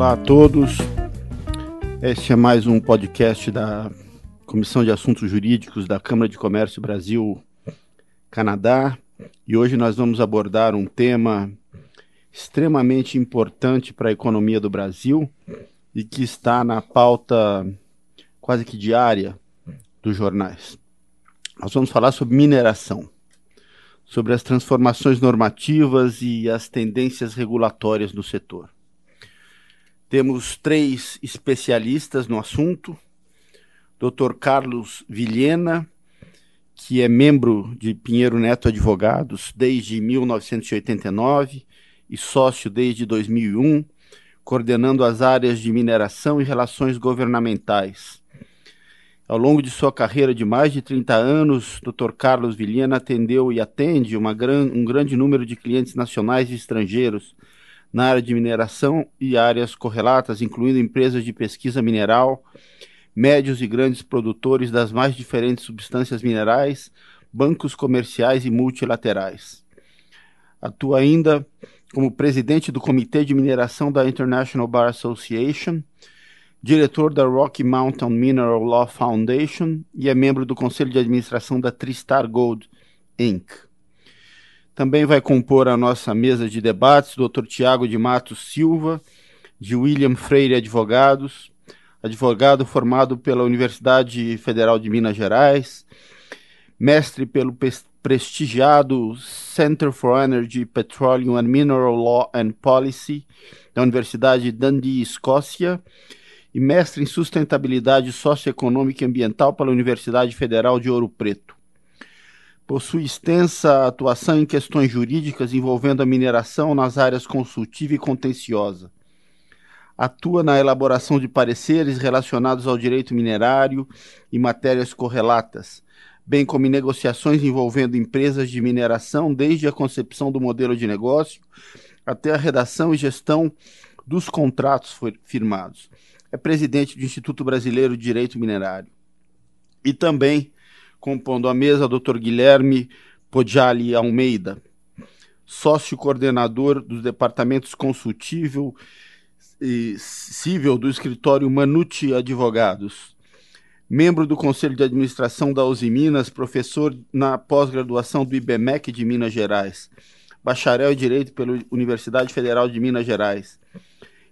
Olá a todos. Este é mais um podcast da Comissão de Assuntos Jurídicos da Câmara de Comércio Brasil Canadá. E hoje nós vamos abordar um tema extremamente importante para a economia do Brasil e que está na pauta quase que diária dos jornais. Nós vamos falar sobre mineração, sobre as transformações normativas e as tendências regulatórias no setor. Temos três especialistas no assunto. Dr. Carlos Vilhena, que é membro de Pinheiro Neto Advogados desde 1989 e sócio desde 2001, coordenando as áreas de mineração e relações governamentais. Ao longo de sua carreira de mais de 30 anos, Dr. Carlos Vilhena atendeu e atende gran, um grande número de clientes nacionais e estrangeiros na área de mineração e áreas correlatas, incluindo empresas de pesquisa mineral, médios e grandes produtores das mais diferentes substâncias minerais, bancos comerciais e multilaterais. Atua ainda como presidente do Comitê de Mineração da International Bar Association, diretor da Rocky Mountain Mineral Law Foundation e é membro do conselho de administração da Tristar Gold Inc. Também vai compor a nossa mesa de debates Dr. Tiago de Matos Silva, de William Freire Advogados, advogado formado pela Universidade Federal de Minas Gerais, mestre pelo prestigiado Center for Energy, Petroleum and Mineral Law and Policy da Universidade Dundee, Escócia, e mestre em sustentabilidade socioeconômica e ambiental pela Universidade Federal de Ouro Preto. Possui extensa atuação em questões jurídicas envolvendo a mineração nas áreas consultiva e contenciosa. Atua na elaboração de pareceres relacionados ao direito minerário e matérias correlatas, bem como em negociações envolvendo empresas de mineração, desde a concepção do modelo de negócio até a redação e gestão dos contratos firmados. É presidente do Instituto Brasileiro de Direito Minerário. E também compondo a mesa, Dr. Guilherme Podiali Almeida, sócio coordenador dos departamentos consultivo e civil do escritório Manucci Advogados, membro do Conselho de Administração da Uzi Minas, professor na pós-graduação do IBMEC de Minas Gerais, bacharel em Direito pela Universidade Federal de Minas Gerais,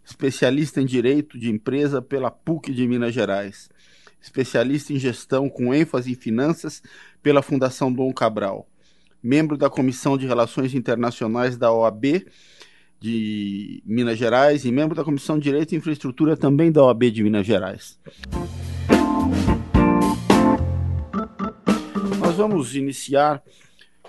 especialista em Direito de Empresa pela PUC de Minas Gerais, especialista em gestão com ênfase em finanças pela Fundação Dom Cabral, membro da Comissão de Relações Internacionais da OAB de Minas Gerais e membro da Comissão de Direito e Infraestrutura também da OAB de Minas Gerais. Nós vamos iniciar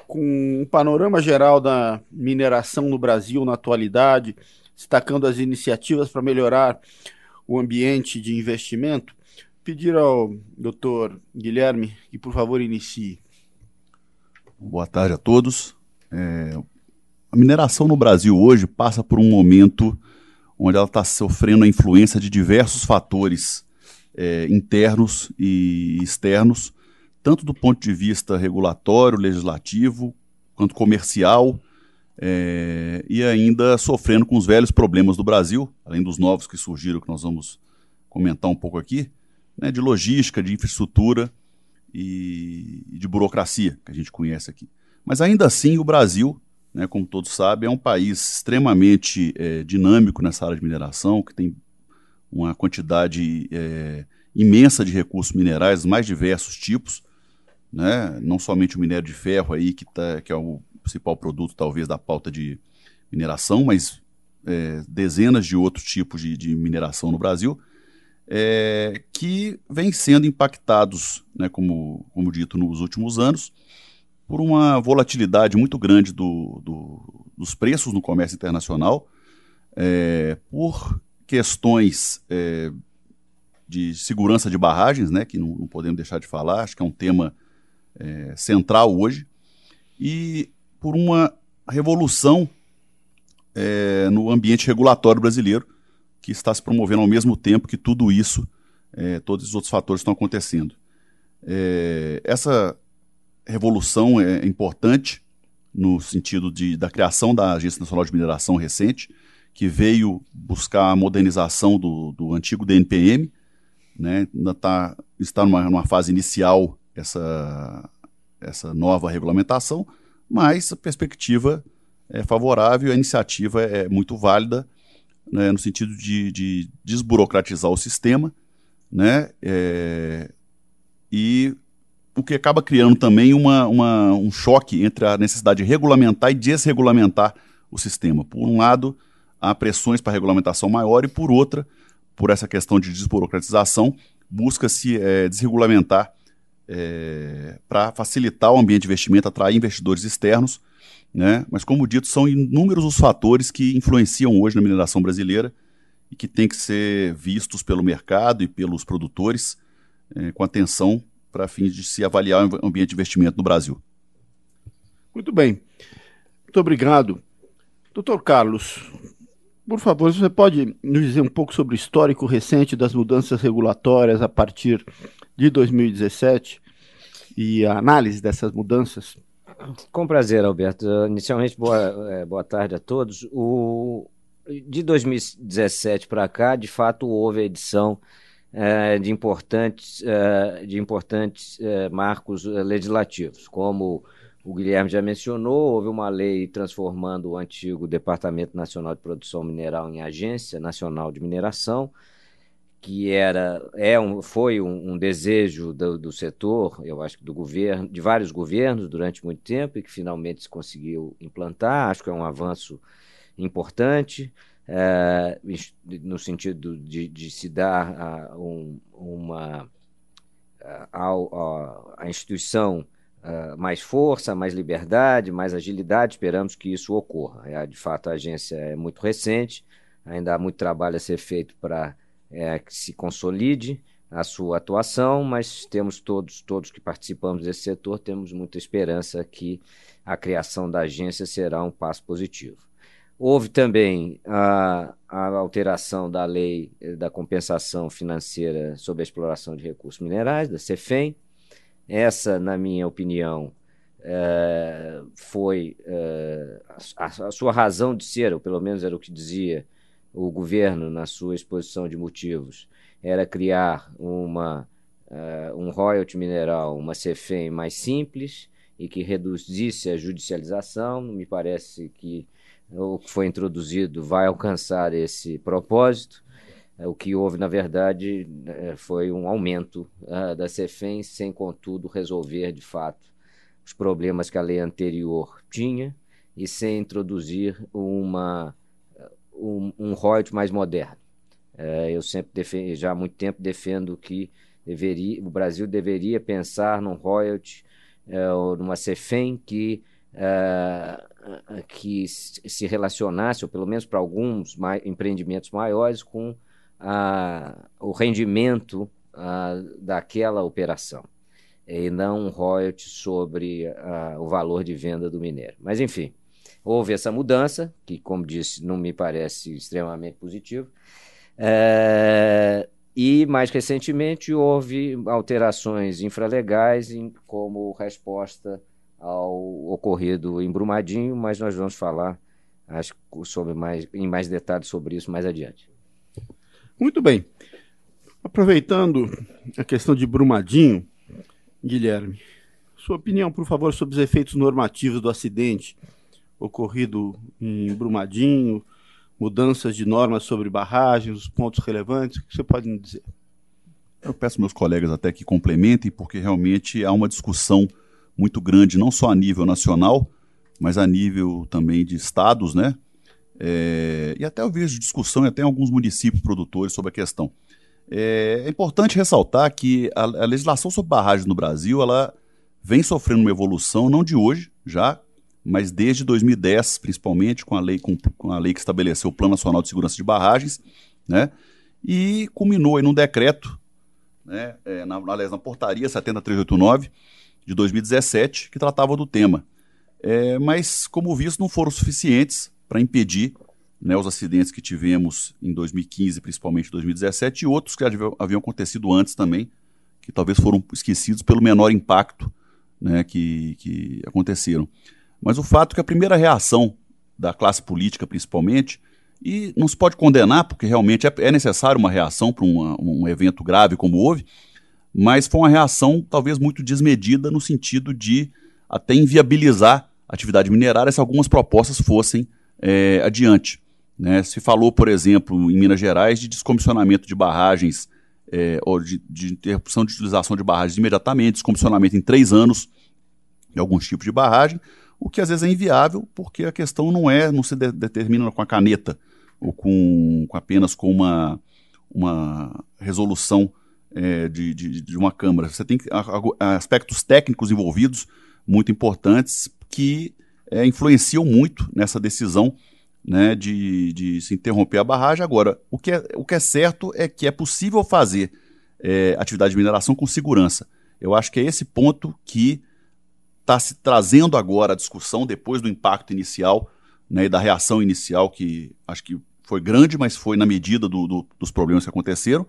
com um panorama geral da mineração no Brasil na atualidade, destacando as iniciativas para melhorar o ambiente de investimento pedir ao doutor Guilherme que, por favor, inicie. Boa tarde a todos. É, a mineração no Brasil hoje passa por um momento onde ela está sofrendo a influência de diversos fatores é, internos e externos, tanto do ponto de vista regulatório, legislativo, quanto comercial, é, e ainda sofrendo com os velhos problemas do Brasil, além dos novos que surgiram, que nós vamos comentar um pouco aqui, né, de logística, de infraestrutura e, de burocracia, que a gente conhece aqui. Mas ainda assim, o Brasil, né, como todos sabem, é um país extremamente é, dinâmico nessa área de mineração, que tem uma quantidade é, imensa de recursos minerais, mais diversos tipos, né, não somente o minério de ferro aí, que, tá, que é o principal produto talvez da pauta de mineração, mas é, dezenas de outros tipos de, de mineração no Brasil, é, que vêm sendo impactados, né, como, como dito, nos últimos anos, por uma volatilidade muito grande do, do, dos preços no comércio internacional, é, por questões é, de segurança de barragens, né, que não, não, podemos deixar de falar, acho que é um tema é, central hoje, e por uma revolução é, no ambiente regulatório brasileiro, que está se promovendo ao mesmo tempo que tudo isso, é, todos os outros fatores estão acontecendo. É, essa revolução é importante no sentido de, da criação da Agência Nacional de Mineração recente, que veio buscar a modernização do, do antigo DNPM, né? ainda tá, está numa, numa fase inicial essa, essa nova regulamentação, mas a perspectiva é favorável, a iniciativa é muito válida, né, no sentido de, de, desburocratizar o sistema, né, é, e o que acaba criando também uma, uma, um choque entre a necessidade de regulamentar e desregulamentar o sistema. Por um lado, há pressões para regulamentação maior e, por outra, por essa questão de desburocratização, busca-se é, desregulamentar é, para facilitar o ambiente de investimento, atrair investidores externos, né? mas, como dito, são inúmeros os fatores que influenciam hoje na mineração brasileira e que têm que ser vistos pelo mercado e pelos produtores é, com atenção para fins de se avaliar o ambiente de investimento no Brasil. Muito bem. Muito obrigado. Doutor Carlos, por favor, você pode nos dizer um pouco sobre o histórico recente das mudanças regulatórias a partir de 2017 e a análise dessas mudanças? Com prazer, Alberto. Inicialmente, boa, é, boa tarde a todos. O, de 2017 para cá, de fato, houve a edição é, de importantes, é, de importantes é, marcos é, legislativos, como o Guilherme já mencionou, houve uma lei transformando o antigo Departamento Nacional de Produção Mineral em Agência Nacional de Mineração, que era, é um, foi um, um desejo do, do, setor, eu acho que do governo, de vários governos durante muito tempo e que finalmente se conseguiu implantar. Acho que é um avanço importante é, no sentido de, de se dar uh, um, uma a, a, a instituição uh, mais força, mais liberdade, mais agilidade. Esperamos que isso ocorra. É, de fato, a agência é muito recente, ainda há muito trabalho a ser feito para é, que se consolide a sua atuação, mas temos todos, todos que participamos desse setor, temos muita esperança que a criação da agência será um passo positivo. Houve também a, a alteração da lei da compensação financeira sobre a exploração de recursos minerais, da CEFEM. Essa, na minha opinião, é, foi é, a, a, sua razão de ser, ou pelo menos era o que dizia o governo na sua exposição de motivos era criar uma, uh, um royalty mineral, uma CEFEM mais simples e que reduzisse a judicialização. Me parece que o que foi introduzido vai alcançar esse propósito. O que houve, na verdade, eh, foi um aumento uh, da CEFEM, sem, contudo, resolver de fato os problemas que a lei anterior tinha e sem introduzir uma um, um royalty mais moderno. É, eu sempre defendo, já há muito tempo defendo que deveria, o Brasil deveria pensar num royalty, é, numa CEFEM que, é, que se relacionasse, ou pelo menos para alguns mai, empreendimentos maiores, com a, o rendimento a, daquela operação, e não um royalty sobre a, o valor de venda do minério. Mas, enfim, houve essa mudança, que, como disse, não me parece extremamente positivo. É, e, mais recentemente, houve alterações infralegais em, como resposta ao ocorrido em Brumadinho, mas nós vamos falar acho, sobre mais, em mais detalhes sobre isso mais adiante. Muito bem. Aproveitando a questão de Brumadinho, Guilherme, sua opinião, por favor, sobre os efeitos normativos do acidente ocorrido em Brumadinho, mudanças de normas sobre barragens, os pontos relevantes, o que você pode me dizer? Eu peço meus colegas até que complementem, porque realmente há uma discussão muito grande, não só a nível nacional, mas a nível também de estados, né? É, e até eu vejo discussão até em alguns municípios produtores sobre a questão. É, é importante ressaltar que a, a, legislação sobre barragens no Brasil ela vem sofrendo uma evolução, não de hoje, já mas desde 2010, principalmente, com a lei, com, com, a lei que estabeleceu o Plano Nacional de Segurança de Barragens, né, e culminou em um decreto, né, é, na, aliás, na portaria 70389 de 2017, que tratava do tema. É, mas, como visto, não foram suficientes para impedir né, os acidentes que tivemos em 2015, principalmente 2017, e outros que haviam, acontecido antes também, que talvez foram esquecidos pelo menor impacto né, que, que aconteceram. Mas o fato é que a primeira reação da classe política, principalmente, E não se pode condenar, porque realmente é, é necessário uma reação para um evento grave como houve, mas foi uma reação talvez muito desmedida no sentido de até inviabilizar a atividade minerária se algumas propostas fossem é, adiante. Né? Se falou, por exemplo, em Minas Gerais, de descomissionamento de barragens, é, ou de, de, interrupção de utilização de barragens imediatamente, descomissionamento em três anos de alguns tipos de barragem, o que às vezes é inviável, porque a questão não é, não se de, determina com a caneta, ou com, com apenas com uma, uma resolução é, de, de, de, uma Câmara. Você tem aspectos técnicos envolvidos muito importantes que é, influenciam muito nessa decisão né, de, de se interromper a barragem. Agora, o que é, o que é certo é que é possível fazer é, atividade de mineração com segurança. Eu acho que é esse ponto que está se trazendo agora a discussão depois do impacto inicial né, e da reação inicial, que acho que foi grande, mas foi na medida do, do, dos problemas que aconteceram,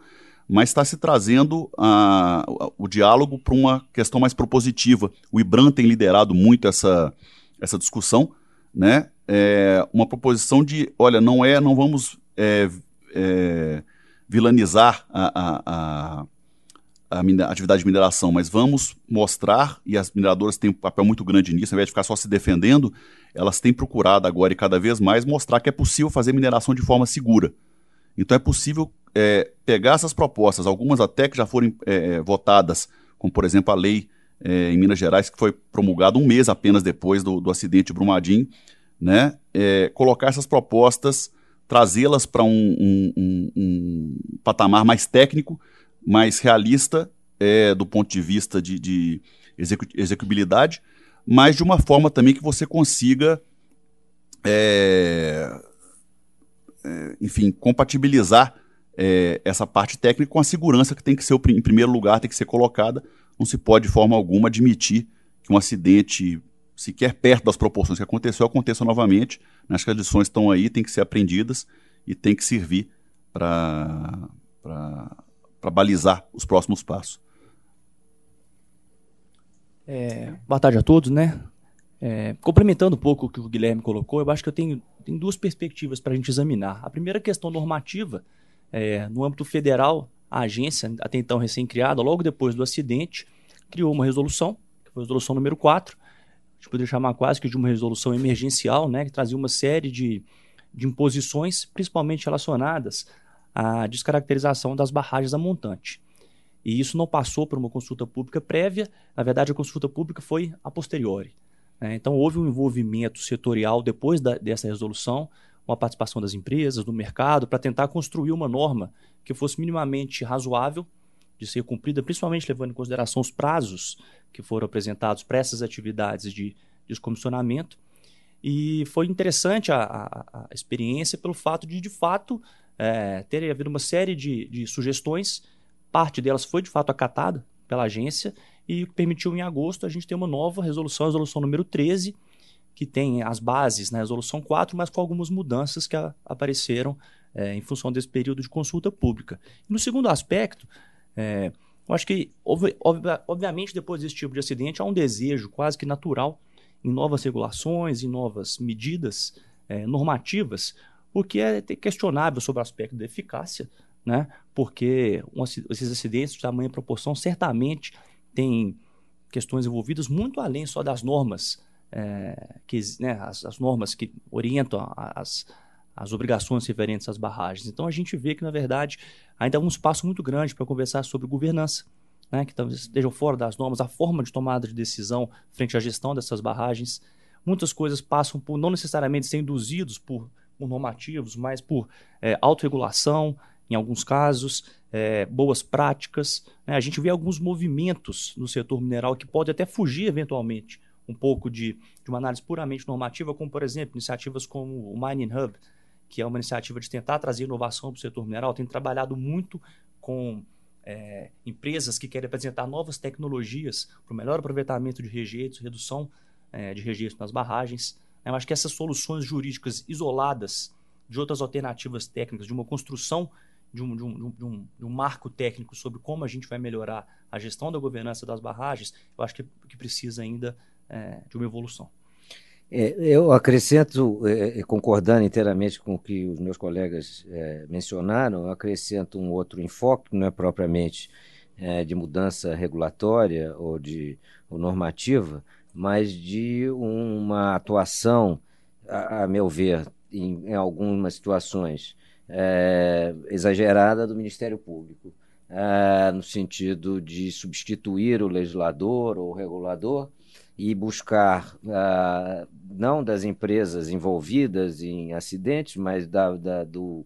mas está se trazendo uh, o diálogo para uma questão mais propositiva. O IBRAM tem liderado muito essa, essa discussão, né? É uma proposição de, olha, não é, não vamos é, é, vilanizar a, a, a, atividade de mineração, mas vamos mostrar, e as mineradoras têm um papel muito grande nisso, ao invés de ficar só se defendendo, elas têm procurado agora e cada vez mais mostrar que é possível fazer mineração de forma segura. Então é possível é, pegar essas propostas, algumas até que já foram é, é, votadas, como por exemplo a lei é, em Minas Gerais, que foi promulgada um mês apenas depois do, do acidente de Brumadinho, né? É, colocar essas propostas, trazê-las para um, um, um, um, patamar mais técnico, mais realista é, do ponto de vista de, de execu mas de uma forma também que você consiga, é, é enfim, compatibilizar é, essa parte técnica com a segurança que tem que ser, em primeiro lugar, tem que ser colocada. Não se pode, de forma alguma, admitir que um acidente, sequer perto das proporções que aconteceu, aconteça novamente. Acho que as lições estão aí, têm que ser aprendidas e tem que servir para balizar os próximos passos. É, boa tarde a todos, né? É, complementando um pouco o que o Guilherme colocou, eu acho que eu tenho, tenho duas perspectivas para a gente examinar. A primeira questão normativa, é, no âmbito federal, a agência, até então recém-criada, logo depois do acidente, criou uma resolução, que foi a resolução número 4, a gente poderia chamar quase que de uma resolução emergencial, né, que trazia uma série de, de imposições, principalmente relacionadas à descaracterização das barragens a montante. E isso não passou por uma consulta pública prévia, na verdade a consulta pública foi a posteriori. Né? Então houve um envolvimento setorial depois da, dessa resolução, com a participação das empresas, do mercado, para tentar construir uma norma que fosse minimamente razoável de ser cumprida, principalmente levando em consideração os prazos que foram apresentados para essas atividades de descomissionamento. E foi interessante a, a, a experiência pelo fato de, de fato, é, ter havido uma série de, de sugestões, parte delas foi de fato acatada pela agência e permitiu em agosto a gente ter uma nova resolução, a resolução número 13, que tem as bases na resolução 4, mas com algumas mudanças que a, apareceram é, em função desse período de consulta pública. No segundo aspecto, é, eu acho que, ob, ob, obviamente, depois desse tipo de acidente, há um desejo quase que natural em novas regulações, em novas medidas é, normativas, o que é questionável sobre o aspecto da eficácia, né? porque um, esses acidentes de tamanha proporção certamente têm questões envolvidas muito além só das normas é, que, né, as, as, normas que orientam as, as obrigações referentes às barragens. Então a gente vê que, na verdade, ainda há um espaço muito grande para conversar sobre governança, né, que talvez estejam fora das normas, a forma de tomada de decisão frente à gestão dessas barragens. Muitas coisas passam por não necessariamente ser induzidos por, por normativos, mas por é, autorregulação, em alguns casos, é, boas práticas. Né? A gente vê alguns movimentos no setor mineral que pode até fugir eventualmente um pouco de, de uma análise puramente normativa, como, por exemplo, iniciativas como o Mining Hub, que é uma iniciativa de tentar trazer inovação para o setor mineral, tem trabalhado muito com é, empresas que querem apresentar novas tecnologias para o melhor aproveitamento de rejeitos, redução é, de rejeitos nas barragens. Eu acho que essas soluções jurídicas isoladas de outras alternativas técnicas, de uma construção de um, de, um, de, um, de um, marco técnico sobre como a gente vai melhorar a gestão da governança das barragens, eu acho que, que precisa ainda é, de uma evolução. É, eu acrescento, é, é, concordando inteiramente com o que os meus colegas é, mencionaram, eu acrescento um outro enfoque, que não é propriamente é, de mudança regulatória ou de ou normativa, mas de uma atuação, a, a meu ver, em, em, algumas situações, é, exagerada do Ministério Público, no sentido de substituir o legislador ou o regulador e buscar, uh, não das empresas envolvidas em acidentes, mas da, da, do,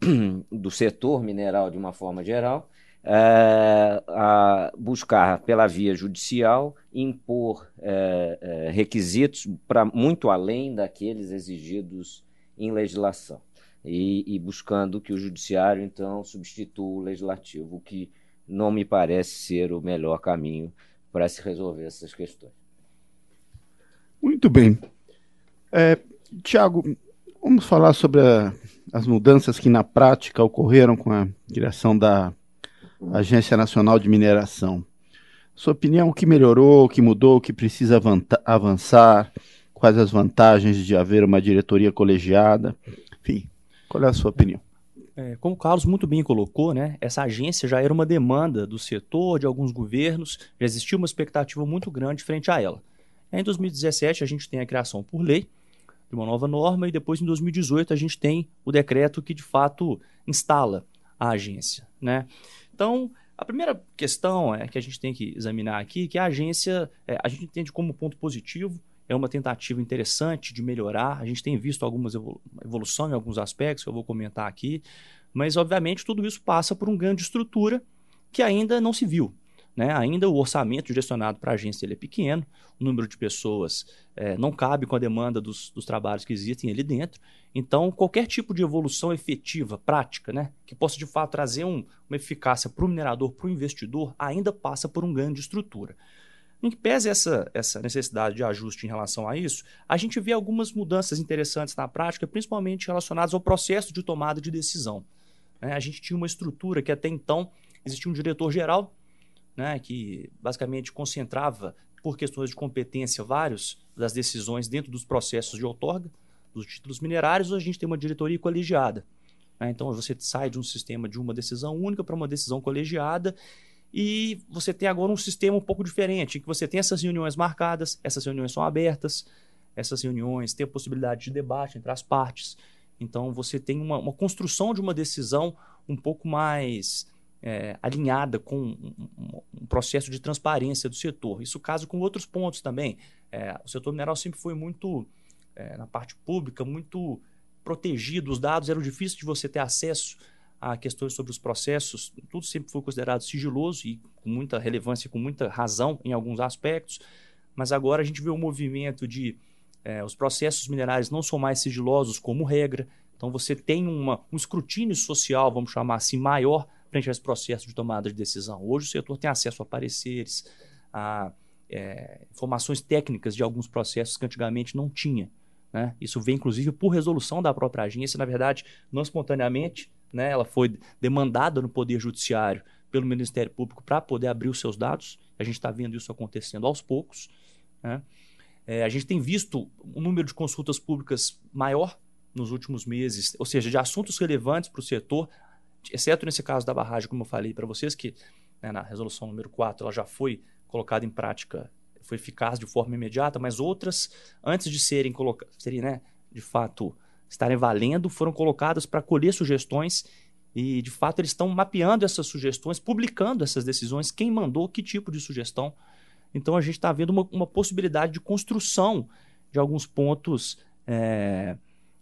do setor mineral de uma forma geral, uh, a buscar pela via judicial impor uh, requisitos para muito além daqueles exigidos em legislação. E, e, buscando que o judiciário, então, substitua o legislativo, o que não me parece ser o melhor caminho para se resolver essas questões. Muito bem. É, Tiago, vamos falar sobre a, as mudanças que na prática ocorreram com a criação da Agência Nacional de Mineração. Sua opinião, o que melhorou, o que mudou, o que precisa avançar, quais as vantagens de haver uma diretoria colegiada, enfim, qual é a sua opinião? É, como o Carlos muito bem colocou, né, essa agência já era uma demanda do setor, de alguns governos, já existia uma expectativa muito grande frente a ela. Em 2017, a gente tem a criação por lei de uma nova norma e depois, em 2018, a gente tem o decreto que, de fato, instala a agência. Né? Então, a primeira questão é que a gente tem que examinar aqui que a agência, é, a gente entende como ponto positivo, é uma tentativa interessante de melhorar. A gente tem visto algumas evolu evolução em alguns aspectos que eu vou comentar aqui, mas obviamente tudo isso passa por um ganho de estrutura que ainda não se viu. Né? Ainda o orçamento gestionado para a agência ele é pequeno, o número de pessoas é, não cabe com a demanda dos, dos, trabalhos que existem ali dentro. Então, qualquer tipo de evolução efetiva, prática, né, que possa de fato trazer um, uma eficácia para o minerador, para o investidor, ainda passa por um ganho de estrutura. Em que pese essa, essa necessidade de ajuste em relação a isso, a gente vê algumas mudanças interessantes na prática, principalmente relacionadas ao processo de tomada de decisão. Né? A gente tinha uma estrutura que até então existia um diretor-geral, né, que basicamente concentrava, por questões de competência, vários das decisões dentro dos processos de outorga dos títulos minerários, hoje a gente tem uma diretoria colegiada. Né? Então você sai de um sistema de uma decisão única para uma decisão colegiada e você tem agora um sistema um pouco diferente, em que você tem essas reuniões marcadas, essas reuniões são abertas, essas reuniões têm a possibilidade de debate entre as partes. Então você tem uma, uma construção de uma decisão um pouco mais é, alinhada com um, um, processo de transparência do setor. Isso caso com outros pontos também. É, o setor mineral sempre foi muito, é, na parte pública, muito protegido, os dados eram difíceis de você ter acesso a questões sobre os processos, tudo sempre foi considerado sigiloso e com muita relevância, com muita razão em alguns aspectos, mas agora a gente vê um movimento de é, os processos minerais não são mais sigilosos como regra, então você tem uma, um escrutínio social, vamos chamar assim, maior frente a esse processo de tomada de decisão. Hoje o setor tem acesso a pareceres, a é, informações técnicas de alguns processos que antigamente não tinha. Né? Isso vem, inclusive, por resolução da própria agência, na verdade, não espontaneamente, né? ela foi demandada no Poder Judiciário pelo Ministério Público para poder abrir os seus dados. A gente está vendo isso acontecendo aos poucos. Né? É, a gente tem visto um número de consultas públicas maior nos últimos meses, ou seja, de assuntos relevantes para o setor, exceto nesse caso da barragem, como eu falei para vocês, que né, na resolução número 4 ela já foi colocada em prática, foi eficaz de forma imediata, mas outras, antes de serem colocadas, serem, né, de fato, estarem valendo, foram colocadas para colher sugestões e, de fato, eles estão mapeando essas sugestões, publicando essas decisões, quem mandou, que tipo de sugestão. Então, a gente está vendo uma, uma, possibilidade de construção de alguns pontos é,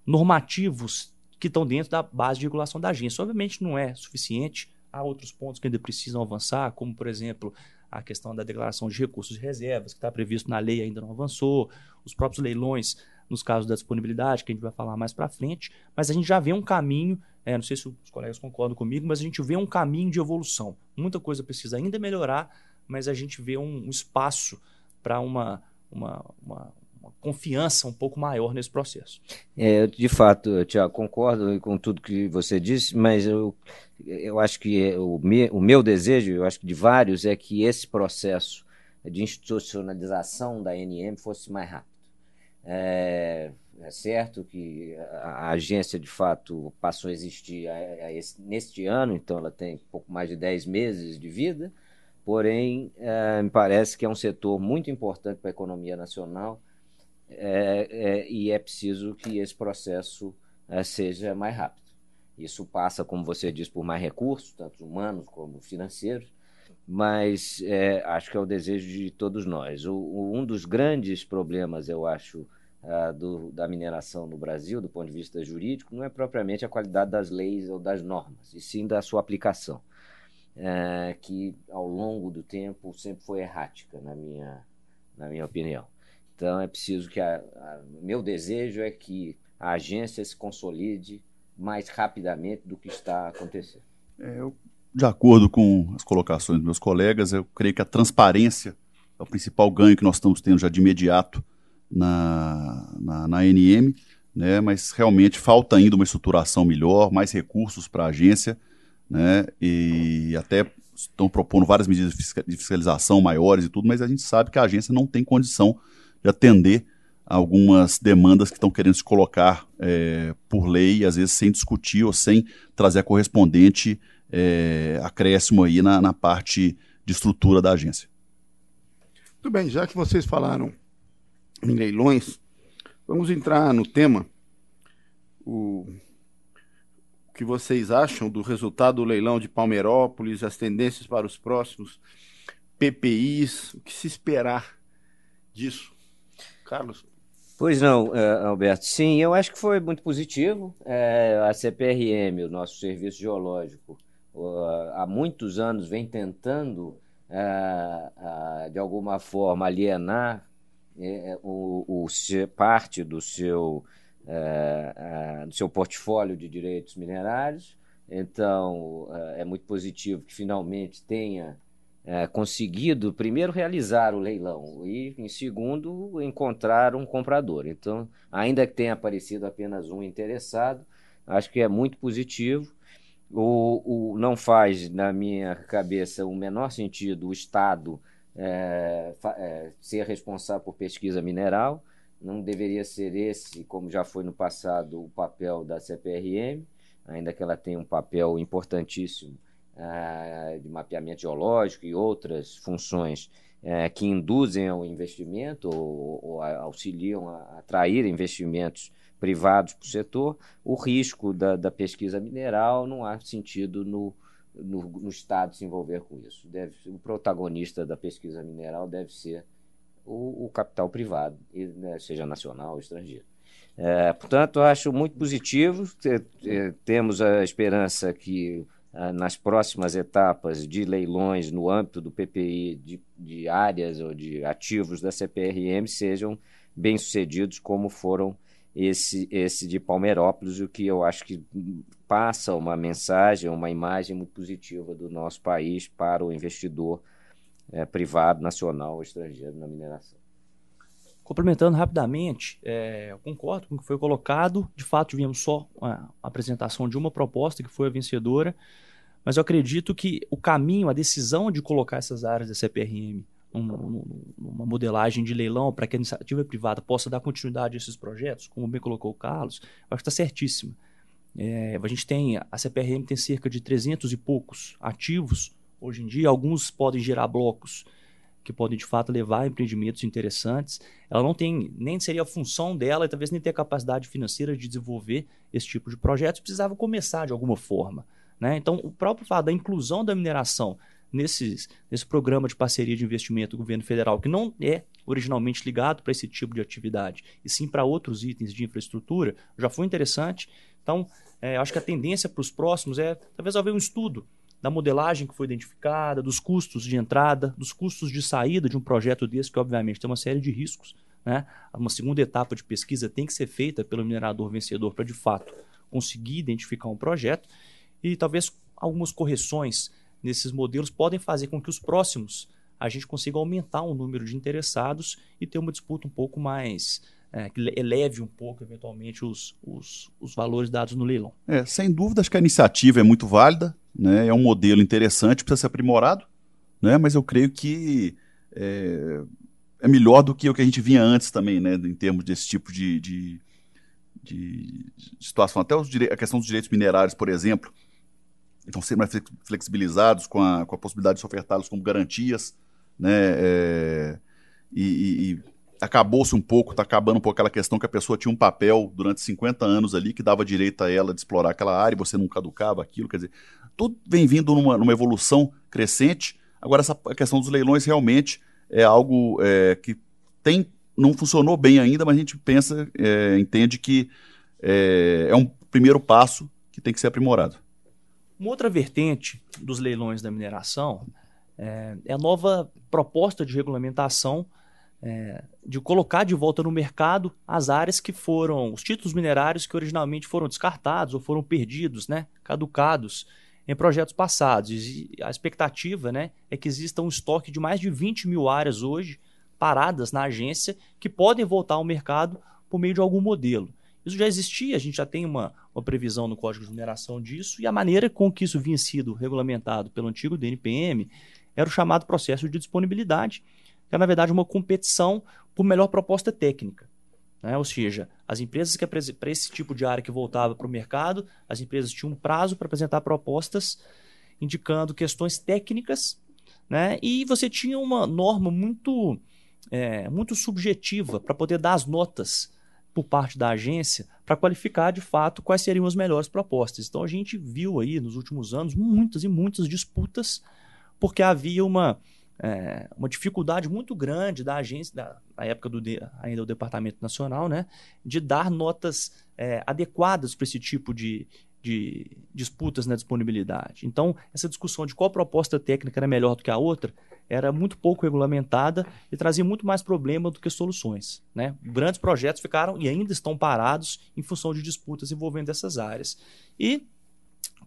normativos que estão dentro da base de regulação da agência. Obviamente não é suficiente, há outros pontos que ainda precisam avançar, como, por exemplo, a questão da declaração de recursos e reservas, que está previsto na lei ainda não avançou, os próprios leilões, nos casos da disponibilidade, que a gente vai falar mais para frente, mas a gente já vê um caminho, é, não sei se os colegas concordam comigo, mas a gente vê um caminho de evolução. Muita coisa precisa ainda melhorar, mas a gente vê um, um espaço para uma, uma, uma, uma confiança um pouco maior nesse processo. É, de fato, Tiago, concordo com tudo que você disse, mas eu, eu acho que é, o, me, o meu desejo, eu acho que de vários, é que esse processo de institucionalização da NM fosse mais rápido. É, é certo que a agência, de fato, passou a existir a, a esse, neste ano, então ela tem pouco mais de 10 meses de vida, porém, é, me parece que é um setor muito importante para a economia nacional é, é, e é preciso que esse processo é, seja mais rápido. Isso passa, como você diz, por mais recursos, tanto humanos como financeiros, mas acho que é o desejo de todos nós. O, o, um dos grandes problemas, eu acho, uh, do, da mineração no Brasil, do ponto de vista jurídico, não é propriamente a qualidade das leis ou das normas, e sim da sua aplicação, que ao longo do tempo sempre foi errática, na minha, na minha opinião. Então é preciso que a, a, meu desejo é que a agência se consolide mais rapidamente do que está acontecendo. É, eu, de acordo com as colocações dos meus colegas, eu creio que a transparência é o principal ganho que nós estamos tendo já de imediato na, na, na NM, né, mas realmente falta ainda uma estruturação melhor, mais recursos para a agência, né, e até estão propondo várias medidas de fiscalização maiores e tudo, mas a gente sabe que a agência não tem condição de atender algumas demandas que estão querendo se colocar é, por lei, às vezes sem discutir ou sem trazer a correspondente é, acréscimo aí na, na parte de estrutura da agência. Muito bem, já que vocês falaram em leilões, vamos entrar no tema. O, o que vocês acham do resultado do leilão de Palmeirópolis, as tendências para os próximos PPIs, o que se esperar disso? Carlos? Pois não, uh, Alberto. Sim, eu acho que foi muito positivo. É, a CPRM, o nosso serviço geológico, há muitos anos vem tentando, uh, de alguma forma, alienar é, o, parte do seu, é, do seu portfólio de direitos minerários. Então, é muito positivo que finalmente tenha é, conseguido, primeiro, realizar o leilão e, em segundo, encontrar um comprador. Então, ainda que tenha aparecido apenas um interessado, acho que é muito positivo. O, o, não faz, na minha cabeça, o menor sentido o Estado é, é, ser responsável por pesquisa mineral. Não deveria ser esse, como já foi no passado, o papel da CPRM, ainda que ela tenha um papel importantíssimo uh, de mapeamento geológico e outras funções uh, que induzem ao investimento ou, ou auxiliam a atrair investimentos privados para o setor, o risco da, da, pesquisa mineral não há sentido no, no, no, Estado se envolver com isso. Deve, o protagonista da pesquisa mineral deve ser o, o capital privado, né, seja nacional ou estrangeiro. É, portanto, acho muito positivo. Temos a esperança que ah, nas próximas etapas de leilões no âmbito do PPI de, de áreas ou de ativos da CPRM sejam bem-sucedidos como foram esse, esse de Palmeirópolis, o que eu acho que passa uma mensagem, uma imagem muito positiva do nosso país para o investidor é, privado, nacional ou estrangeiro na mineração. Complementando rapidamente, é, eu concordo com o que foi colocado. De fato, tivemos só a apresentação de uma proposta que foi a vencedora, mas eu acredito que o caminho, a decisão de colocar essas áreas da CPRM uma modelagem de leilão para que a iniciativa privada possa dar continuidade a esses projetos, como bem colocou o Carlos, eu acho que está certíssima. É, a gente tem, a CPRM tem cerca de 300 e poucos ativos hoje em dia, alguns podem gerar blocos que podem de fato levar a empreendimentos interessantes. Ela não tem, nem seria a função dela e talvez nem ter a capacidade financeira de desenvolver esse tipo de projetos, precisava começar de alguma forma. Né? Então, o próprio fato da inclusão da mineração nesses, nesse programa de parceria de investimento do governo federal, que não é originalmente ligado para esse tipo de atividade, e sim para outros itens de infraestrutura, já foi interessante. Então, é, acho que a tendência para os próximos é talvez haver um estudo da modelagem que foi identificada, dos custos de entrada, dos custos de saída de um projeto desse, que obviamente tem uma série de riscos. Né? Uma segunda etapa de pesquisa tem que ser feita pelo minerador vencedor para, de fato, conseguir identificar um projeto e talvez algumas correções nesses modelos podem fazer com que os próximos a gente consiga aumentar o número de interessados e ter uma disputa um pouco mais é, que eleve um pouco, eventualmente, os, os, os valores dados no leilão. É, sem dúvida, acho que a iniciativa é muito válida, né? é um modelo interessante, precisa ser aprimorado, né? mas eu creio que é, é melhor do que o que a gente vinha antes também, né, em termos desse tipo de, de, de situação. Até a questão dos direitos minerários, por exemplo, estão sendo mais flexibilizados com a, com a possibilidade de se ofertá-los como garantias, né, é, e, e acabou-se um pouco, está acabando um pouco aquela questão que a pessoa tinha um papel durante 50 anos ali que dava direito a ela de explorar aquela área e você não caducava aquilo, quer dizer, tudo vem vindo numa, numa evolução crescente. Agora, essa questão dos leilões realmente é algo é, que tem, não funcionou bem ainda, mas a gente pensa, é, entende que é, é um primeiro passo que tem que ser aprimorado. Uma outra vertente dos leilões da mineração é, é a nova proposta de regulamentação é, de colocar de volta no mercado as áreas que foram, os títulos minerários que originalmente foram descartados ou foram perdidos, né, caducados em projetos passados. E a expectativa né, é que exista um estoque de mais de 20 mil áreas hoje paradas na agência que podem voltar ao mercado por meio de algum modelo. Isso já existia, a gente já tem uma, uma previsão no Código de Mineração disso, e a maneira com que isso vinha sido regulamentado pelo antigo DNPM era o chamado processo de disponibilidade, que é, na verdade, uma competição por melhor proposta técnica. Né? Ou seja, as empresas que para esse tipo de área que voltava para o mercado, as empresas tinham um prazo para apresentar propostas indicando questões técnicas, né? e você tinha uma norma muito, é, muito subjetiva para poder dar as notas por parte da agência para qualificar de fato quais seriam as melhores propostas. Então a gente viu aí nos últimos anos muitas e muitas disputas porque havia uma é, uma dificuldade muito grande da agência, da, na época do ainda o Departamento Nacional, né, de dar notas é, adequadas para esse tipo de, de disputas na disponibilidade. Então, essa discussão de qual proposta técnica era melhor do que a outra era muito pouco regulamentada e trazia muito mais problema do que soluções. Né? Grandes projetos ficaram e ainda estão parados em função de disputas envolvendo essas áreas. E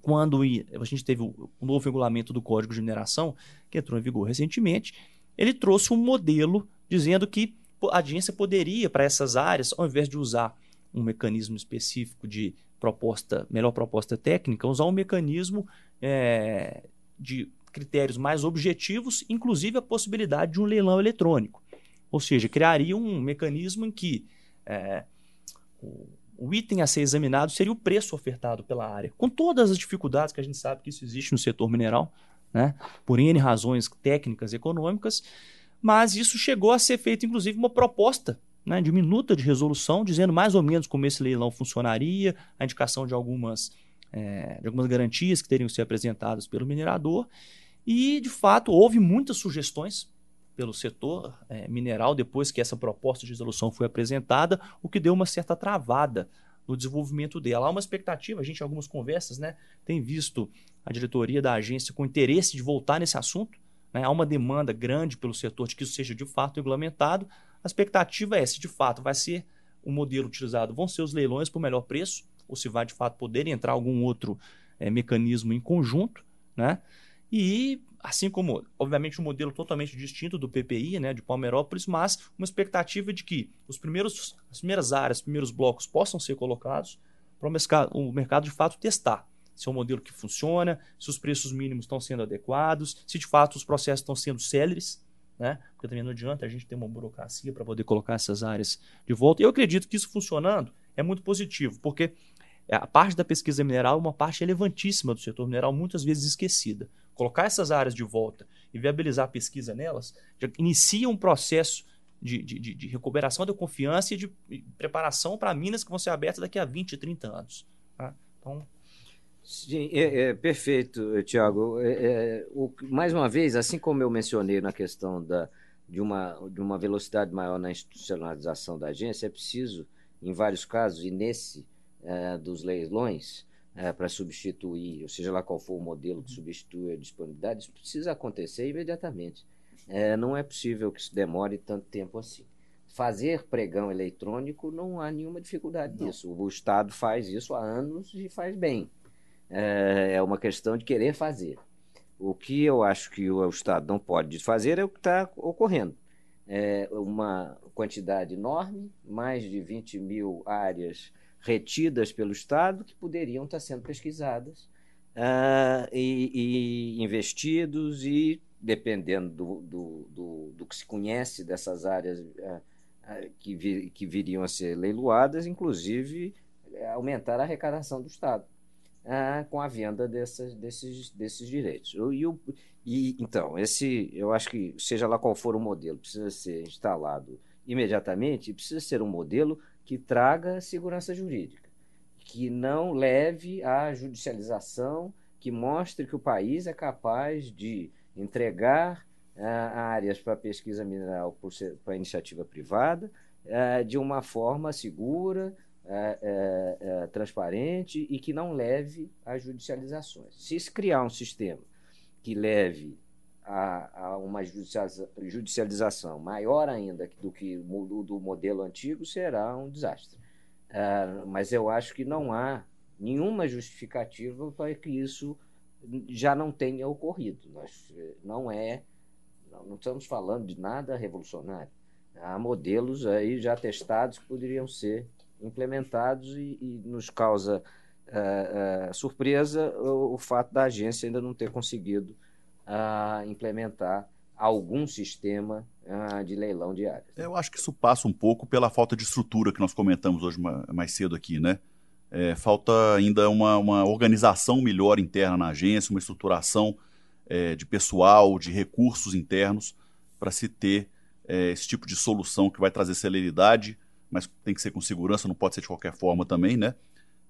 quando a gente teve o novo regulamento do Código de Mineração, que entrou em vigor recentemente, ele trouxe um modelo dizendo que a agência poderia, para essas áreas, ao invés de usar um mecanismo específico de proposta, melhor proposta técnica, usar um mecanismo é, de critérios mais objetivos, inclusive a possibilidade de um leilão eletrônico. Ou seja, criaria um mecanismo em que é, o item a ser examinado seria o preço ofertado pela área, com todas as dificuldades que a gente sabe que isso existe no setor mineral, né? por N razões técnicas e econômicas, mas isso chegou a ser feito, inclusive, uma proposta né, de minuta de resolução, dizendo mais ou menos como esse leilão funcionaria, a indicação de algumas, é, de algumas garantias que teriam que ser apresentadas pelo minerador, e, de fato, houve muitas sugestões pelo setor é, mineral depois que essa proposta de resolução foi apresentada, o que deu uma certa travada no desenvolvimento dela. Há uma expectativa, a gente em algumas conversas né, tem visto a diretoria da agência com interesse de voltar nesse assunto. Né, há uma demanda grande pelo setor de que isso seja de fato regulamentado. A expectativa é se de fato vai ser o modelo utilizado, vão ser os leilões por melhor preço, ou se vai de fato poder entrar algum outro é, mecanismo em conjunto. Né? E assim como, obviamente, um modelo totalmente distinto do PPI, né, de Palmeirópolis, mas uma expectativa de que os primeiros, as primeiras áreas, os primeiros blocos possam ser colocados para o mercado de fato testar se é um modelo que funciona, se os preços mínimos estão sendo adequados, se de fato os processos estão sendo céleres, né? porque também não adianta a gente ter uma burocracia para poder colocar essas áreas de volta. E eu acredito que isso funcionando é muito positivo, porque a parte da pesquisa mineral é uma parte relevantíssima do setor mineral, muitas vezes esquecida colocar essas áreas de volta e viabilizar a pesquisa nelas, já inicia um processo de, de, de, recuperação da confiança e de preparação para minas que vão ser abertas daqui a 20, 30 anos. Tá? Então. Sim, é, é perfeito, Tiago. É, é, mais uma vez, assim como eu mencionei na questão da, de, uma, de uma velocidade maior na institucionalização da agência, é preciso, em vários casos, e nesse é, dos leilões, é, para substituir, ou seja lá qual for o modelo que substitui a disponibilidade, isso precisa acontecer imediatamente. Não é possível que isso demore tanto tempo assim. Fazer pregão eletrônico não há nenhuma dificuldade não. nisso. O Estado faz isso há anos e faz bem. É, é uma questão de querer fazer. O que eu acho que o Estado não pode fazer é o que está ocorrendo. É uma quantidade enorme, mais de 20 mil áreas retidas pelo Estado que poderiam estar sendo pesquisadas uh, e, e, investidos e dependendo do, do, do, do, que se conhece dessas áreas uh, uh, que, vir, que viriam a ser leiloadas, inclusive aumentar a arrecadação do Estado com a venda dessas, desses, desses direitos. E, e, então, esse, eu acho que, seja lá qual for o modelo, precisa ser instalado imediatamente, precisa ser um modelo que traga segurança jurídica, que não leve à judicialização, que mostre que o país é capaz de entregar uh, áreas para pesquisa mineral para iniciativa privada uh, de uma forma segura, uh, transparente e que não leve a judicializações. Se se criar um sistema que leve a, a uma judicialização maior ainda do que o do modelo antigo, será um desastre. mas eu acho que não há nenhuma justificativa para que isso já não tenha ocorrido. Nós, eh, não é, não estamos falando de nada revolucionário. Há modelos aí já testados que poderiam ser implementados e, e nos causa uh, uh, surpresa o, o, fato da agência ainda não ter conseguido uh, implementar algum sistema de leilão de áreas. Eu acho que isso passa um pouco pela falta de estrutura que nós comentamos hoje mais cedo aqui, né? É, falta ainda uma, uma, organização melhor interna na agência, uma estruturação é, de pessoal, de recursos internos, para se ter é, esse tipo de solução que vai trazer celeridade, mas tem que ser com segurança, não pode ser de qualquer forma também, né?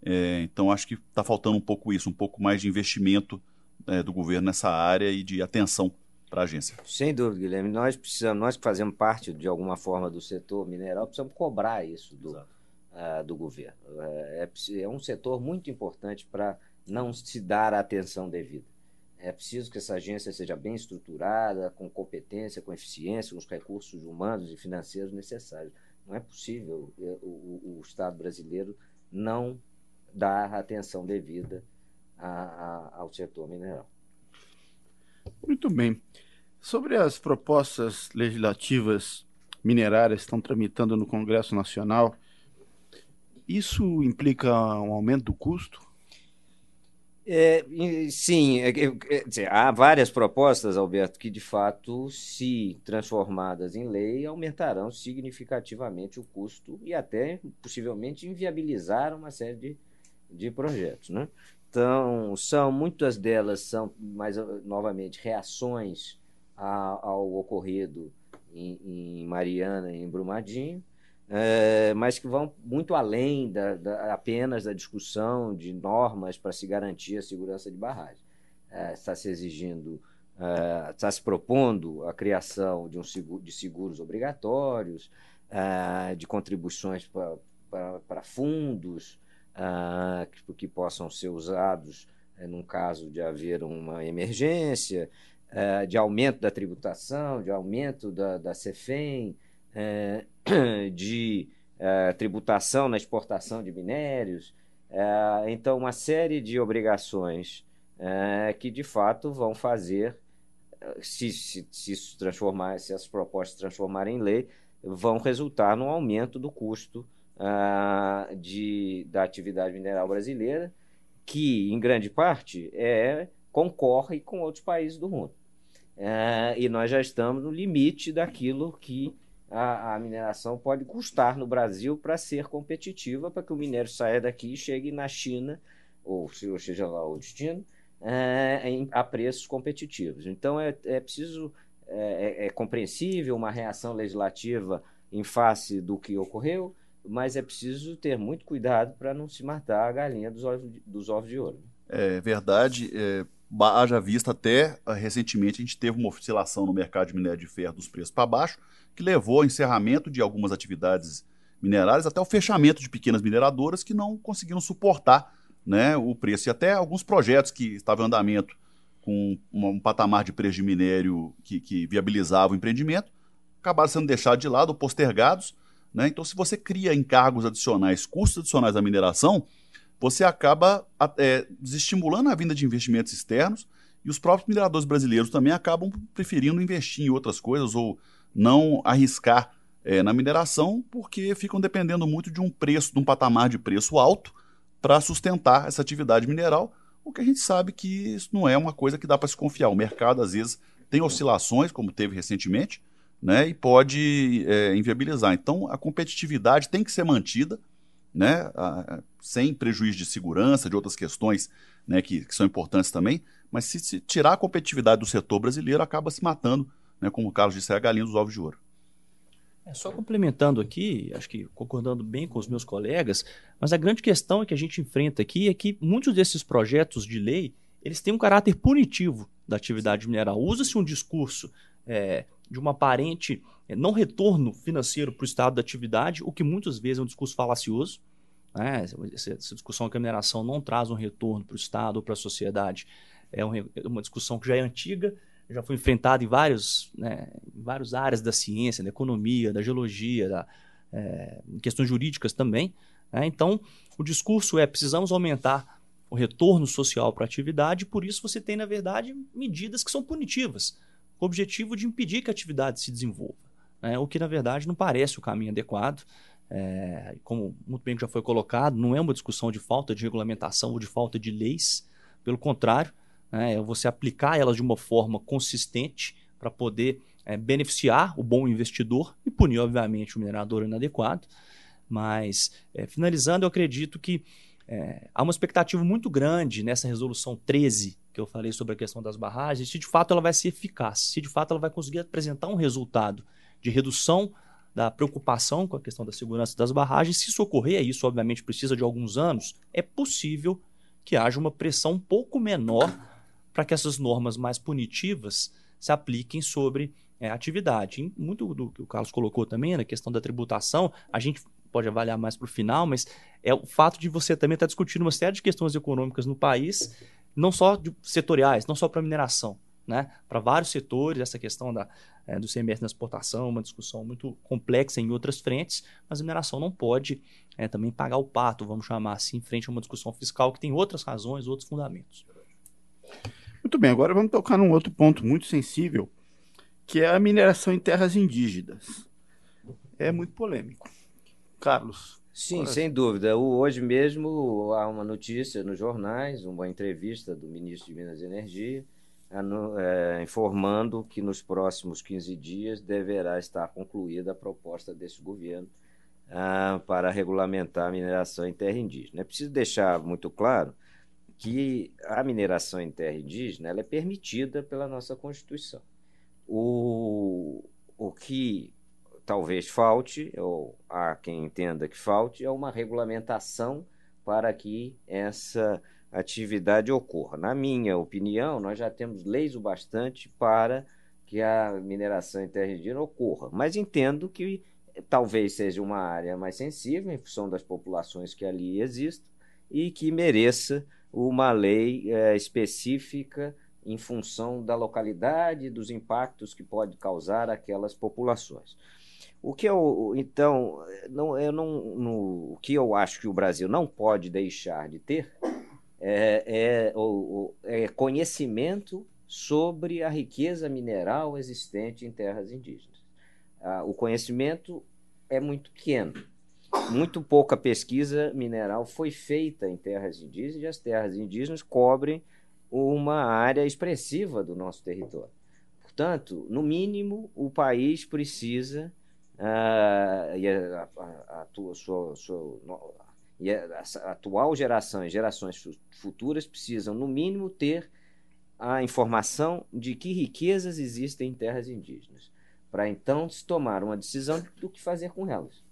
É, então acho que está faltando um pouco isso, um pouco mais de investimento é, do governo nessa área e de atenção para a agência. Sem dúvida, Guilherme. Nós precisamos, nós que fazemos parte de alguma forma do setor mineral, precisamos cobrar isso do, uh, do governo. É, é, é um setor muito importante para não se dar a atenção devida. É preciso que essa agência seja bem estruturada, com competência, com eficiência, com os recursos humanos e financeiros necessários. Não é possível é, o, o, o Estado brasileiro não dar atenção devida a, a, ao setor mineral. Muito bem. Sobre as propostas legislativas minerárias que estão tramitando no Congresso Nacional, isso implica um aumento do custo? É, sim, é, é, dizer, há várias propostas, Alberto, que de fato, se transformadas em lei, aumentarão significativamente o custo e até possivelmente inviabilizar uma série de, de projetos. Né? Então, são muitas delas são, mais novamente, reações a, ao ocorrido em, em Mariana e em Brumadinho é, mas que vão muito além da, da, apenas da discussão de normas para se garantir a segurança de barragem. É, está se exigindo, é, está se propondo a criação de, um seguro, de seguros obrigatórios, é, de contribuições para fundos é, que, que, possam ser usados é, num caso de haver uma emergência, de aumento da tributação, de aumento da, da CEFEM, é, de é, tributação na exportação de minérios. É, então, uma série de obrigações que, de fato, vão fazer, se, se, se, transformar, se essas propostas se transformarem em lei, vão resultar no aumento do custo é, de, da atividade mineral brasileira, que, em grande parte, é, concorre com outros países do mundo. É, e nós já estamos no limite daquilo que a, a mineração pode custar no Brasil para ser competitiva, para que o minério saia daqui e chegue na China, ou, seja lá o destino, é, em, a preços competitivos. Então é, é preciso, é, é, é compreensível uma reação legislativa em face do que ocorreu, mas é preciso ter muito cuidado para não se matar a galinha dos ovos, dos ovos de ouro. É verdade. É, haja vista até recentemente a gente teve uma oscilação no mercado de minério de ferro dos preços para baixo, que levou ao encerramento de algumas atividades minerárias, até o fechamento de pequenas mineradoras que não conseguiram suportar né, o preço. E até alguns projetos que estavam em andamento com um patamar de preço de minério que, que viabilizava o empreendimento, acabaram sendo deixados de lado ou postergados. Né? Então, se você cria encargos adicionais, custos adicionais à mineração, você acaba é, desestimulando a vinda de investimentos externos e os próprios mineradores brasileiros também acabam preferindo investir em outras coisas ou não arriscar é, na mineração, porque ficam dependendo muito de um preço, de um patamar de preço alto para sustentar essa atividade mineral, o que a gente sabe que isso não é uma coisa que dá para se confiar. O mercado, às vezes, tem oscilações, como teve recentemente, né, e pode é, inviabilizar. Então, a competitividade tem que ser mantida, né, a, sem prejuízo de segurança, de outras questões né, que, que, são importantes também, mas se, se, tirar a competitividade do setor brasileiro, acaba se matando, né, como o Carlos disse, é a galinha dos ovos de ouro. É, só complementando aqui, acho que concordando bem com os meus colegas, mas a grande questão que a gente enfrenta aqui é que muitos desses projetos de lei eles têm um caráter punitivo da atividade mineral. Usa-se um discurso é, de uma aparente é, não retorno financeiro para o estado da atividade, o que muitas vezes é um discurso falacioso. Né? Essa, essa, discussão que a mineração não traz um retorno para o estado ou para a sociedade é, um, é uma discussão que já é antiga, já foi enfrentada em vários, né, em várias áreas da ciência, da economia, da geologia, da, é, em questões jurídicas também. Né? Então, o discurso é precisamos aumentar o retorno social para a atividade, por isso você tem, na verdade, medidas que são punitivas, com o objetivo de impedir que a atividade se desenvolva. Né? O que, na verdade, não parece o caminho adequado. É, como muito bem já foi colocado, não é uma discussão de falta de regulamentação ou de falta de leis, pelo contrário, né, é você aplicar elas de uma forma consistente para poder é, beneficiar o bom investidor e punir, obviamente, o minerador inadequado. Mas, é, finalizando, eu acredito que é, há uma expectativa muito grande nessa resolução 13 que eu falei sobre a questão das barragens, se de fato ela vai ser eficaz, se de fato ela vai conseguir apresentar um resultado de redução da preocupação com a questão da segurança das barragens. Se isso ocorrer, isso obviamente precisa de alguns anos, é possível que haja uma pressão um pouco menor para que essas normas mais punitivas se apliquem sobre é, atividade. Muito do que o Carlos colocou também na questão da tributação, a gente pode avaliar mais para o final, mas é o fato de você também estar tá discutindo uma série de questões econômicas no país, não só setoriais, não só para mineração, né? Para vários setores, essa questão da, é, do CMS na exportação, uma discussão muito complexa em outras frentes, mas a mineração não pode é, também pagar o pato, vamos chamar assim, frente a uma discussão fiscal que tem outras razões, outros fundamentos. Muito bem, agora vamos tocar num outro ponto muito sensível, que é a mineração em terras indígenas. É muito polêmico. Carlos. Sim, sem dúvida. O, hoje mesmo há uma notícia nos jornais, uma entrevista do ministro de Minas e Energia, é, informando que nos próximos 15 dias deverá estar concluída a proposta desse governo ah, para regulamentar a mineração em terra indígena. É preciso deixar muito claro que a mineração em terra indígena ela é permitida pela nossa Constituição. O, o que talvez falte, ou há quem entenda que falte, é uma regulamentação para que essa atividade ocorra. Na minha opinião, nós já temos leis o bastante para que a mineração em terra indígena ocorra, mas entendo que talvez seja uma área mais sensível em função das populações que ali existem e que mereça uma lei é, específica em função da localidade dos impactos que pode causar aquelas populações. O que eu, então, não, eu não, no, o que eu acho que o Brasil não pode deixar de ter é, é, o, é conhecimento sobre a riqueza mineral existente em terras indígenas. Ah, o conhecimento é muito pequeno muito pouca pesquisa mineral foi feita em terras indígenas e as terras indígenas cobrem uma área expressiva do nosso território. Portanto, no mínimo, o país precisa uh, e a, a, a, sua, sua, e a, a atual geração e gerações futuras precisam, no mínimo, ter a informação de que riquezas existem em terras indígenas, para então se tomar uma decisão do que fazer com elas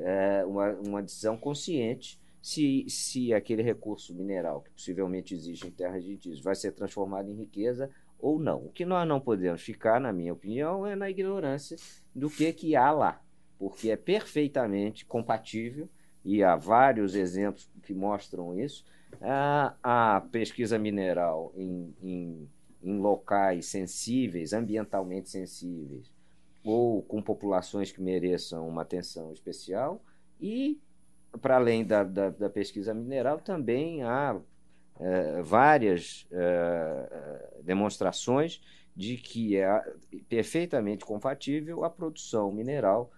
é, uma, uma decisão consciente se, se aquele recurso mineral que possivelmente existe em terras indígenas vai ser transformado em riqueza ou não. O que nós não podemos ficar, na minha opinião, é na ignorância do que, que há lá, porque é perfeitamente compatível, e há vários exemplos que mostram isso, a, a pesquisa mineral em, em, em locais sensíveis, ambientalmente sensíveis, ou com populações que mereçam uma atenção especial. E, para além da, da, da, pesquisa mineral, também há é, várias é, demonstrações de que é perfeitamente compatível a produção mineral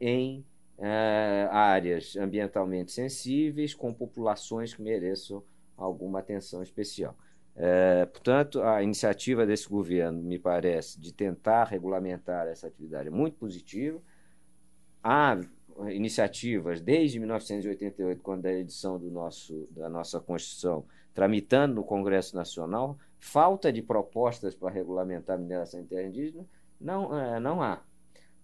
em é, áreas ambientalmente sensíveis, com populações que mereçam alguma atenção especial. É, portanto, a iniciativa desse governo, me parece, de tentar regulamentar essa atividade é muito positiva. Há iniciativas desde 1988, quando a edição do nosso, da nossa Constituição, tramitando no Congresso Nacional, falta de propostas para regulamentar a mineração em terra indígena, não, é, não há.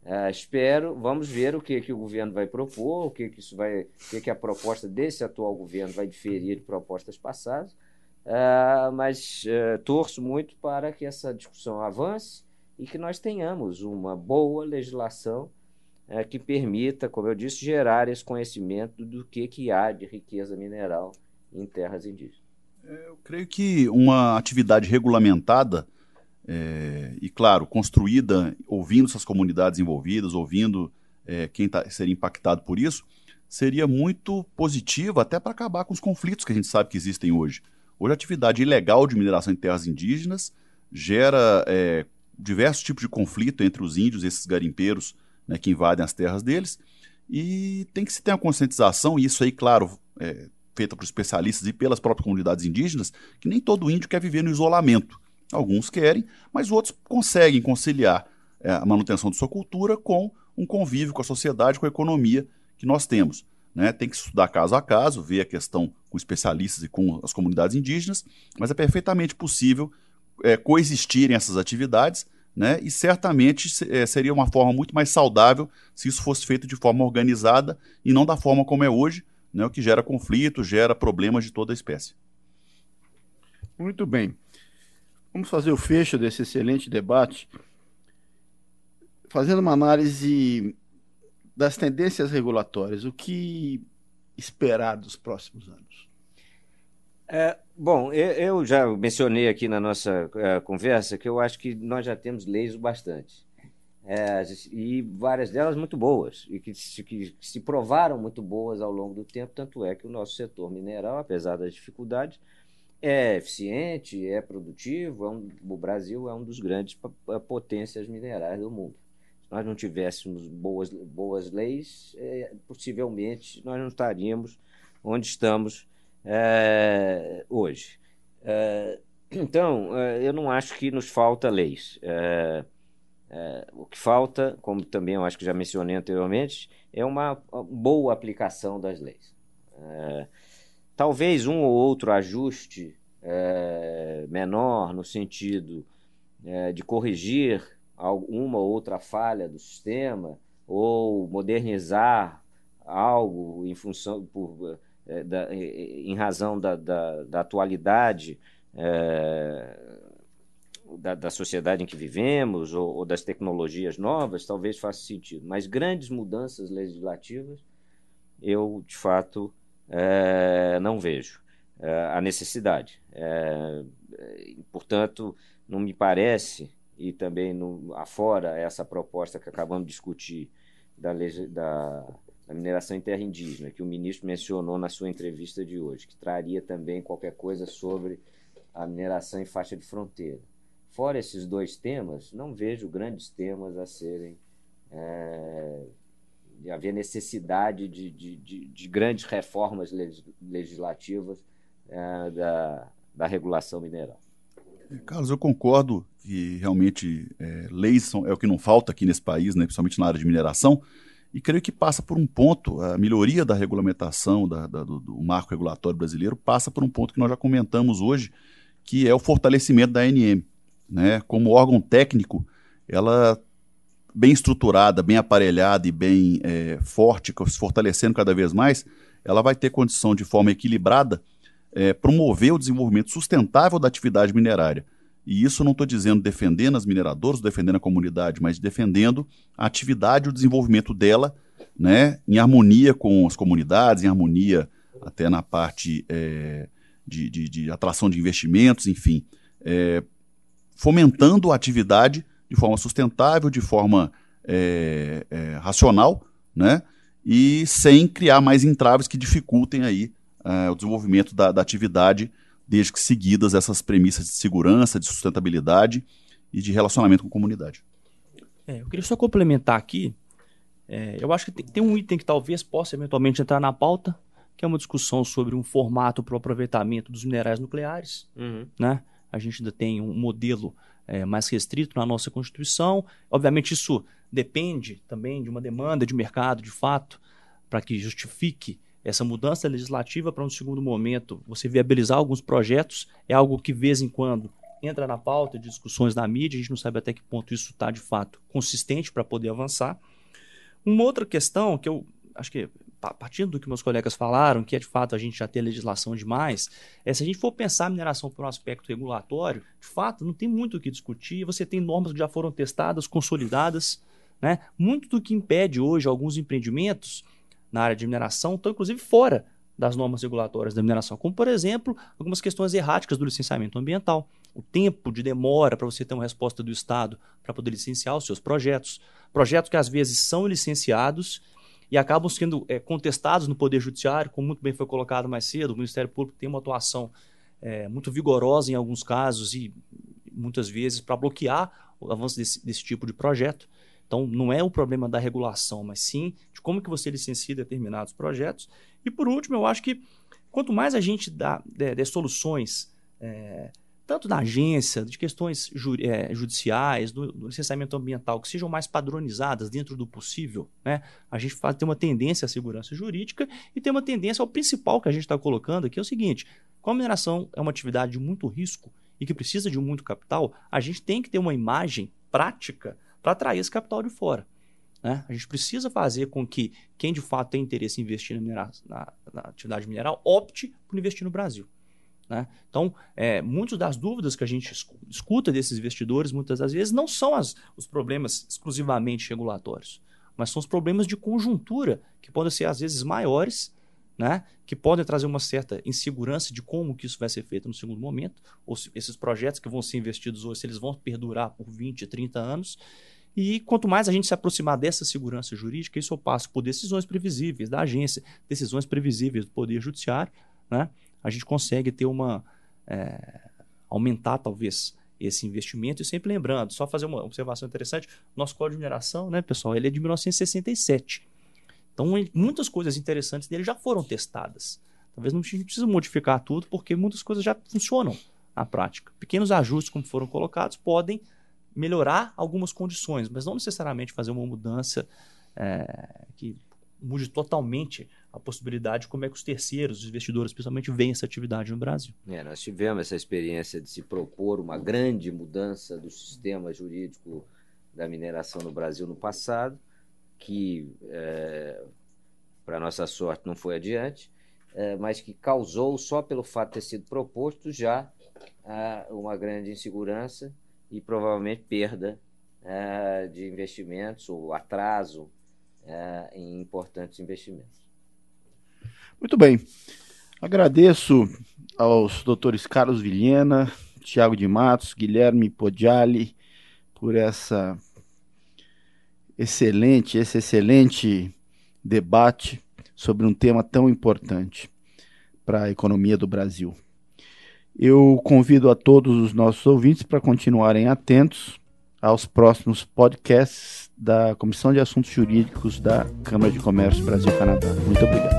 É, espero, vamos ver o que, que o governo vai propor, o que, que isso vai, o que, que a proposta desse atual governo vai diferir de propostas passadas. É, mas é, torço muito para que essa discussão avance e que nós tenhamos uma boa legislação é, que permita, como eu disse, gerar esse conhecimento do que, que há de riqueza mineral em terras indígenas. Eu creio que uma atividade regulamentada é, e, claro, construída ouvindo essas comunidades envolvidas, ouvindo é, quem tá, seria impactado por isso, seria muito positiva até para acabar com os conflitos que a gente sabe que existem hoje. Hoje, a atividade ilegal de mineração em terras indígenas gera é, diversos tipos de conflito entre os índios esses garimpeiros né, que invadem as terras deles. E tem que se ter uma conscientização, e isso aí, claro, é, feita por especialistas e pelas próprias comunidades indígenas, que nem todo índio quer viver no isolamento. Alguns querem, mas outros conseguem conciliar é, a manutenção de sua cultura com um convívio com a sociedade, com a economia que nós temos. Né? Tem que estudar caso a caso, ver a questão com especialistas e com as comunidades indígenas, mas é perfeitamente possível é, coexistirem essas atividades, né? e certamente é, seria uma forma muito mais saudável se isso fosse feito de forma organizada e não da forma como é hoje, né? o que gera conflito, gera problemas de toda a espécie. Muito bem. Vamos fazer o fecho desse excelente debate, fazendo uma análise das tendências regulatórias. O que esperar dos próximos anos? É, bom, eu já mencionei aqui na nossa uh, conversa que eu acho que nós já temos leis bastante. É, e várias delas muito boas, e que se, que se provaram muito boas ao longo do tempo, tanto é que o nosso setor mineral, apesar das dificuldades, é eficiente, é produtivo. É um, o Brasil é um dos grandes potências minerais do mundo. Nós não tivéssemos boas, boas leis, é, possivelmente nós não estaríamos onde estamos é, hoje. É, então, é, eu não acho que nos falta leis. É, é, o que falta, como também eu acho que já mencionei anteriormente, é uma boa aplicação das leis. Talvez um ou outro ajuste menor no sentido de corrigir alguma ou outra falha do sistema ou modernizar algo em função por, é, da, em razão da, da, da atualidade é, da, da, sociedade em que vivemos ou, ou, das tecnologias novas, talvez faça sentido. Mas grandes mudanças legislativas, eu de fato é, não vejo a necessidade. Portanto, não me parece, e também no, afora essa proposta que acabamos de discutir da, da, da mineração em terra indígena, que o ministro mencionou na sua entrevista de hoje, que traria também qualquer coisa sobre a mineração em faixa de fronteira. Fora esses dois temas, não vejo grandes temas a serem é, de haver necessidade de, de, de, de grandes reformas legislativas é, da, da regulação mineral. Carlos, eu concordo que realmente é, leis são, é o que não falta aqui nesse país, né, principalmente na área de mineração, e creio que passa por um ponto, a melhoria da regulamentação da, da, do, do, marco regulatório brasileiro passa por um ponto que nós já comentamos hoje, que é o fortalecimento da ANM. Né? Como órgão técnico, ela bem estruturada, bem aparelhada e bem é, forte, se fortalecendo cada vez mais, ela vai ter condição de forma equilibrada é, promover o desenvolvimento sustentável da atividade minerária. E isso não estou dizendo defendendo as mineradoras, defendendo a comunidade, mas defendendo a atividade e o desenvolvimento dela né, em harmonia com as comunidades, em harmonia até na parte é, de, de, de, atração de investimentos, enfim, é, fomentando a atividade de forma sustentável, de forma é, é, racional, né? E sem criar mais entraves que dificultem aí uh, o desenvolvimento da, da, atividade, desde que seguidas essas premissas de segurança, de sustentabilidade e de relacionamento com a comunidade. É, eu queria só complementar aqui. É, eu acho que tem, tem, um item que talvez possa eventualmente entrar na pauta, que é uma discussão sobre um formato para o aproveitamento dos minerais nucleares. Uhum. Né? A gente ainda tem um modelo é, mais restrito na nossa Constituição. Obviamente, isso depende também de uma demanda de mercado, de fato, para que justifique essa mudança legislativa para um segundo momento, você viabilizar alguns projetos, é algo que, de vez em quando, entra na pauta de discussões na mídia, a gente não sabe até que ponto isso está, de fato, consistente para poder avançar. Uma outra questão que eu acho que partindo do que meus colegas falaram, que é de fato a gente já tem legislação demais, é se a gente for pensar a mineração por um aspecto regulatório, de fato não tem muito o que discutir, você tem normas que já foram testadas, consolidadas, né? Muito do que impede hoje alguns empreendimentos na área de mineração estão inclusive fora das normas regulatórias da mineração, como por exemplo, algumas questões erráticas do licenciamento ambiental, o tempo de demora para você ter uma resposta do Estado para poder licenciar os seus projetos, projetos que às vezes são licenciados e acabam sendo é, contestados no Poder Judiciário, como muito bem foi colocado mais cedo. O Ministério Público tem uma atuação é, muito vigorosa em alguns casos e muitas vezes para bloquear o avanço desse, desse tipo de projeto. Então, não é o problema da regulação, mas sim de como que você licencia determinados projetos. E, por último, eu acho que quanto mais a gente dá de, de soluções é, tanto da agência, de questões ju é, judiciais, do, do, licenciamento ambiental, que sejam mais padronizadas dentro do possível, né? a gente faz, tem uma tendência à segurança jurídica e tem uma tendência ao principal que a gente está colocando aqui, é o seguinte, como a mineração é uma atividade de muito risco e que precisa de muito capital, a gente tem que ter uma imagem prática para atrair esse capital de fora. Né? A gente precisa fazer com que quem de fato tem interesse em investir na, na, na atividade mineral opte por investir no Brasil. Né? Então, é, muitas das dúvidas que a gente escuta desses investidores, muitas das vezes, não são as, os problemas exclusivamente regulatórios, mas são os problemas de conjuntura, que podem ser, às vezes, maiores, né? que podem trazer uma certa insegurança de como que isso vai ser feito no segundo momento, ou se esses projetos que vão ser investidos hoje, se eles vão perdurar por 20, 30 anos. E quanto mais a gente se aproximar dessa segurança jurídica, isso eu passo por decisões previsíveis da agência, decisões previsíveis do Poder Judiciário, né? a gente consegue ter uma. É, aumentar talvez esse investimento e sempre lembrando, só fazer uma observação interessante, nosso código de mineração, né, pessoal, ele é de 1967. Então, muitas coisas interessantes dele já foram testadas. Talvez não precisa modificar tudo, porque muitas coisas já funcionam na prática. Pequenos ajustes, como foram colocados, podem melhorar algumas condições, mas não necessariamente fazer uma mudança é, que mude totalmente a possibilidade de como é que os terceiros, os investidores, principalmente, veem essa atividade no Brasil. É, nós tivemos essa experiência de se propor uma grande mudança do sistema jurídico da mineração no Brasil no passado, que, é, para nossa sorte, não foi adiante, é, mas que causou, só pelo fato de ter sido proposto, já uma grande insegurança e provavelmente perda é, de investimentos ou atraso é, em importantes investimentos. Muito bem. Agradeço aos doutores Carlos Vilhena, Tiago de Matos, Guilherme Podiali por essa excelente, esse excelente debate sobre um tema tão importante para a economia do Brasil. Eu convido a todos os nossos ouvintes para continuarem atentos aos próximos podcasts da Comissão de Assuntos Jurídicos da Câmara de Comércio Brasil-Canadá. Muito obrigado.